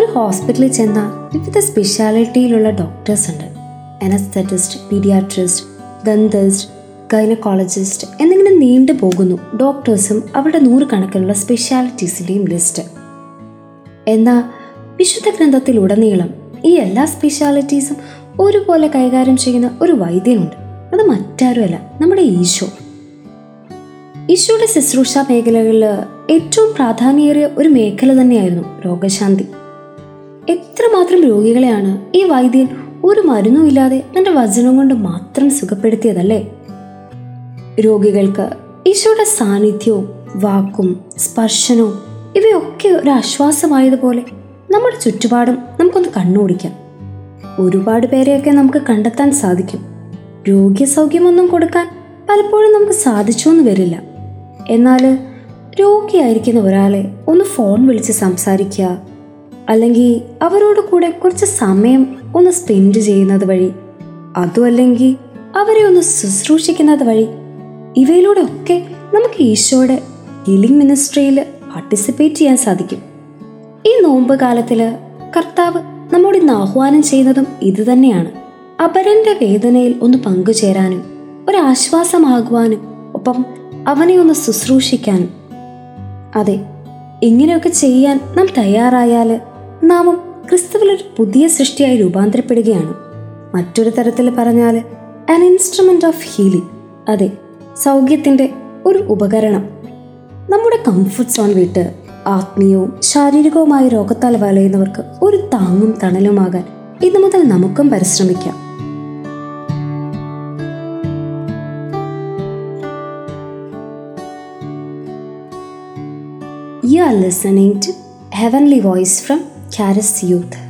ഒരു ഹോസ്പിറ്റലിൽ ചെന്ന വിവിധ സ്പെഷ്യാലിറ്റിയിലുള്ള ഡോക്ടേഴ്സ് ഉണ്ട്. അനസ്തറ്റിസ്റ്റ് പീഡിയാട്രിസ്റ്റ് ദന്തസ്റ്റ് ഗൈനക്കോളജിസ്റ്റ് എന്നിങ്ങനെ നീണ്ടു പോകുന്നു. ഡോക്ടേഴ്സും അവരുടെ നൂറുകണക്കിനുള്ള സ്പെഷ്യാലിറ്റീസിന്റെയും ലിസ്റ്റ് എന്നാൽ വിശുദ്ധ ഗ്രന്ഥത്തിലുടനീളം ഈ എല്ലാ സ്പെഷ്യാലിറ്റീസും ഒരുപോലെ കൈകാര്യം ചെയ്യുന്ന ഒരു വൈദ്യനുണ്ട്. അത് മറ്റാരുമല്ല നമ്മുടെ ഈശോ. ഈശോയുടെ ശുശ്രൂഷ മേഖലകളിൽ ഏറ്റവും പ്രാധാന്യമേറിയ ഒരു മേഖല തന്നെയായിരുന്നു രോഗശാന്തി. എത്രമാത്രം രോഗികളെയാണ് ഈ വൈദ്യൻ ഒരു മരുന്നും ഇല്ലാതെ തന്റെ വചനം കൊണ്ട് മാത്രം സുഖപ്പെടുത്തിയതല്ലേ? രോഗികൾക്ക് ഈശോയുടെ സാന്നിധ്യവും വാക്കും സ്പർശനവും ഇവയൊക്കെ ഒരു ആശ്വാസമായതുപോലെ നമ്മുടെ ചുറ്റുപാടും നമുക്കൊന്ന് കണ്ണോടിക്കാം ഒരുപാട് പേരെയൊക്കെ നമുക്ക് കണ്ടെത്താൻ സാധിക്കും. രോഗ്യ രോഗ്യസൗഖ്യമൊന്നും കൊടുക്കാൻ പലപ്പോഴും നമുക്ക് സാധിച്ചു എന്ന് വരില്ല. എന്നാൽ രോഗിയായിരിക്കുന്ന ഒരാളെ ഒന്ന് ഫോൺ വിളിച്ച് സംസാരിക്കുക അല്ലെങ്കിൽ അവരോട് കൂടെ കുറച്ച് സമയം ഒന്ന് സ്പെൻഡ് ചെയ്യുന്നത് വഴി അതും അല്ലെങ്കിൽ അവരെ ഒന്ന് ശുശ്രൂഷിക്കുന്നത് വഴി ഇവയിലൂടെ ഒക്കെ നമുക്ക് ഈശോയുടെ ഹീലിംഗ് മിനിസ്ട്രിയിൽ പാർട്ടിസിപ്പേറ്റ് ചെയ്യാൻ സാധിക്കും. ഈ നോമ്പ് കാലത്തിൽ കർത്താവ് നമ്മോട് ഇന്ന് ആഹ്വാനം ചെയ്യുന്നതും ഇതുതന്നെയാണ് അപരന്റെ വേദനയിൽ ഒന്ന് പങ്കുചേരാനും ഒരാശ്വാസമാകുവാനും ഒപ്പം അവനെ ഒന്ന് ശുശ്രൂഷിക്കാനും. അതെ ഇങ്ങനെയൊക്കെ ചെയ്യാൻ നാം തയ്യാറായാൽ നാമും ക്രിസ്തുവിലൊരു പുതിയ സൃഷ്ടിയായി രൂപാന്തരപ്പെടുകയാണ്. മറ്റൊരു തരത്തിൽ പറഞ്ഞാൽ ആൻ ഇൻസ്ട്രുമെന്റ് ഓഫ് ഹീലിംഗ് അതെ സൗഖ്യത്തിന്റെ ഒരു ഉപകരണം. നമ്മുടെ കംഫർട്ട് സോൺ വിട്ട് ആത്മീയവും ശാരീരികവുമായ രോഗത്താൽ വലയുന്നവർക്ക് ഒരു താങ്ങും തണലുമാകാൻ ഇന്നു മുതൽ നമുക്കും പരിശ്രമിക്കാം. You are listening to Heavenly Voice from Chiara Silta.